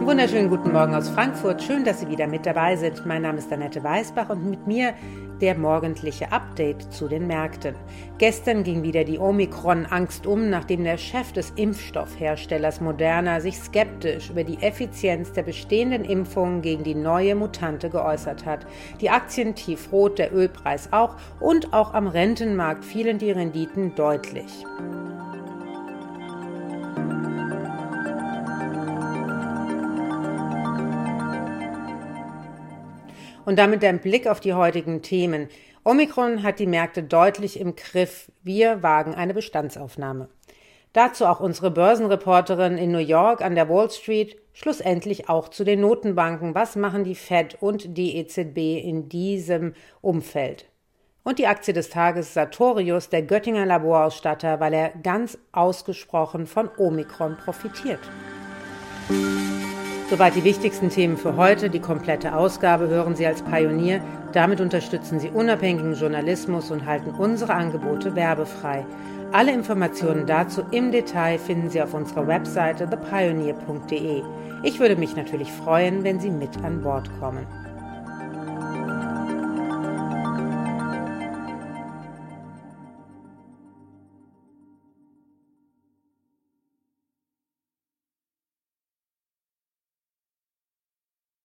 Wunderschönen guten Morgen aus Frankfurt. Schön, dass Sie wieder mit dabei sind. Mein Name ist Annette Weißbach und mit mir der morgendliche Update zu den Märkten. Gestern ging wieder die Omikron-Angst um, nachdem der Chef des Impfstoffherstellers Moderna sich skeptisch über die Effizienz der bestehenden Impfungen gegen die neue Mutante geäußert hat. Die Aktien tiefrot, der Ölpreis auch und auch am Rentenmarkt fielen die Renditen deutlich. Und damit ein Blick auf die heutigen Themen. Omikron hat die Märkte deutlich im Griff. Wir wagen eine Bestandsaufnahme. Dazu auch unsere Börsenreporterin in New York an der Wall Street. Schlussendlich auch zu den Notenbanken. Was machen die Fed und die EZB in diesem Umfeld? Und die Aktie des Tages Sartorius, der Göttinger Laborausstatter, weil er ganz ausgesprochen von Omikron profitiert. Soweit die wichtigsten Themen für heute. Die komplette Ausgabe hören Sie als Pionier. Damit unterstützen Sie unabhängigen Journalismus und halten unsere Angebote werbefrei. Alle Informationen dazu im Detail finden Sie auf unserer Webseite thepioneer.de. Ich würde mich natürlich freuen, wenn Sie mit an Bord kommen.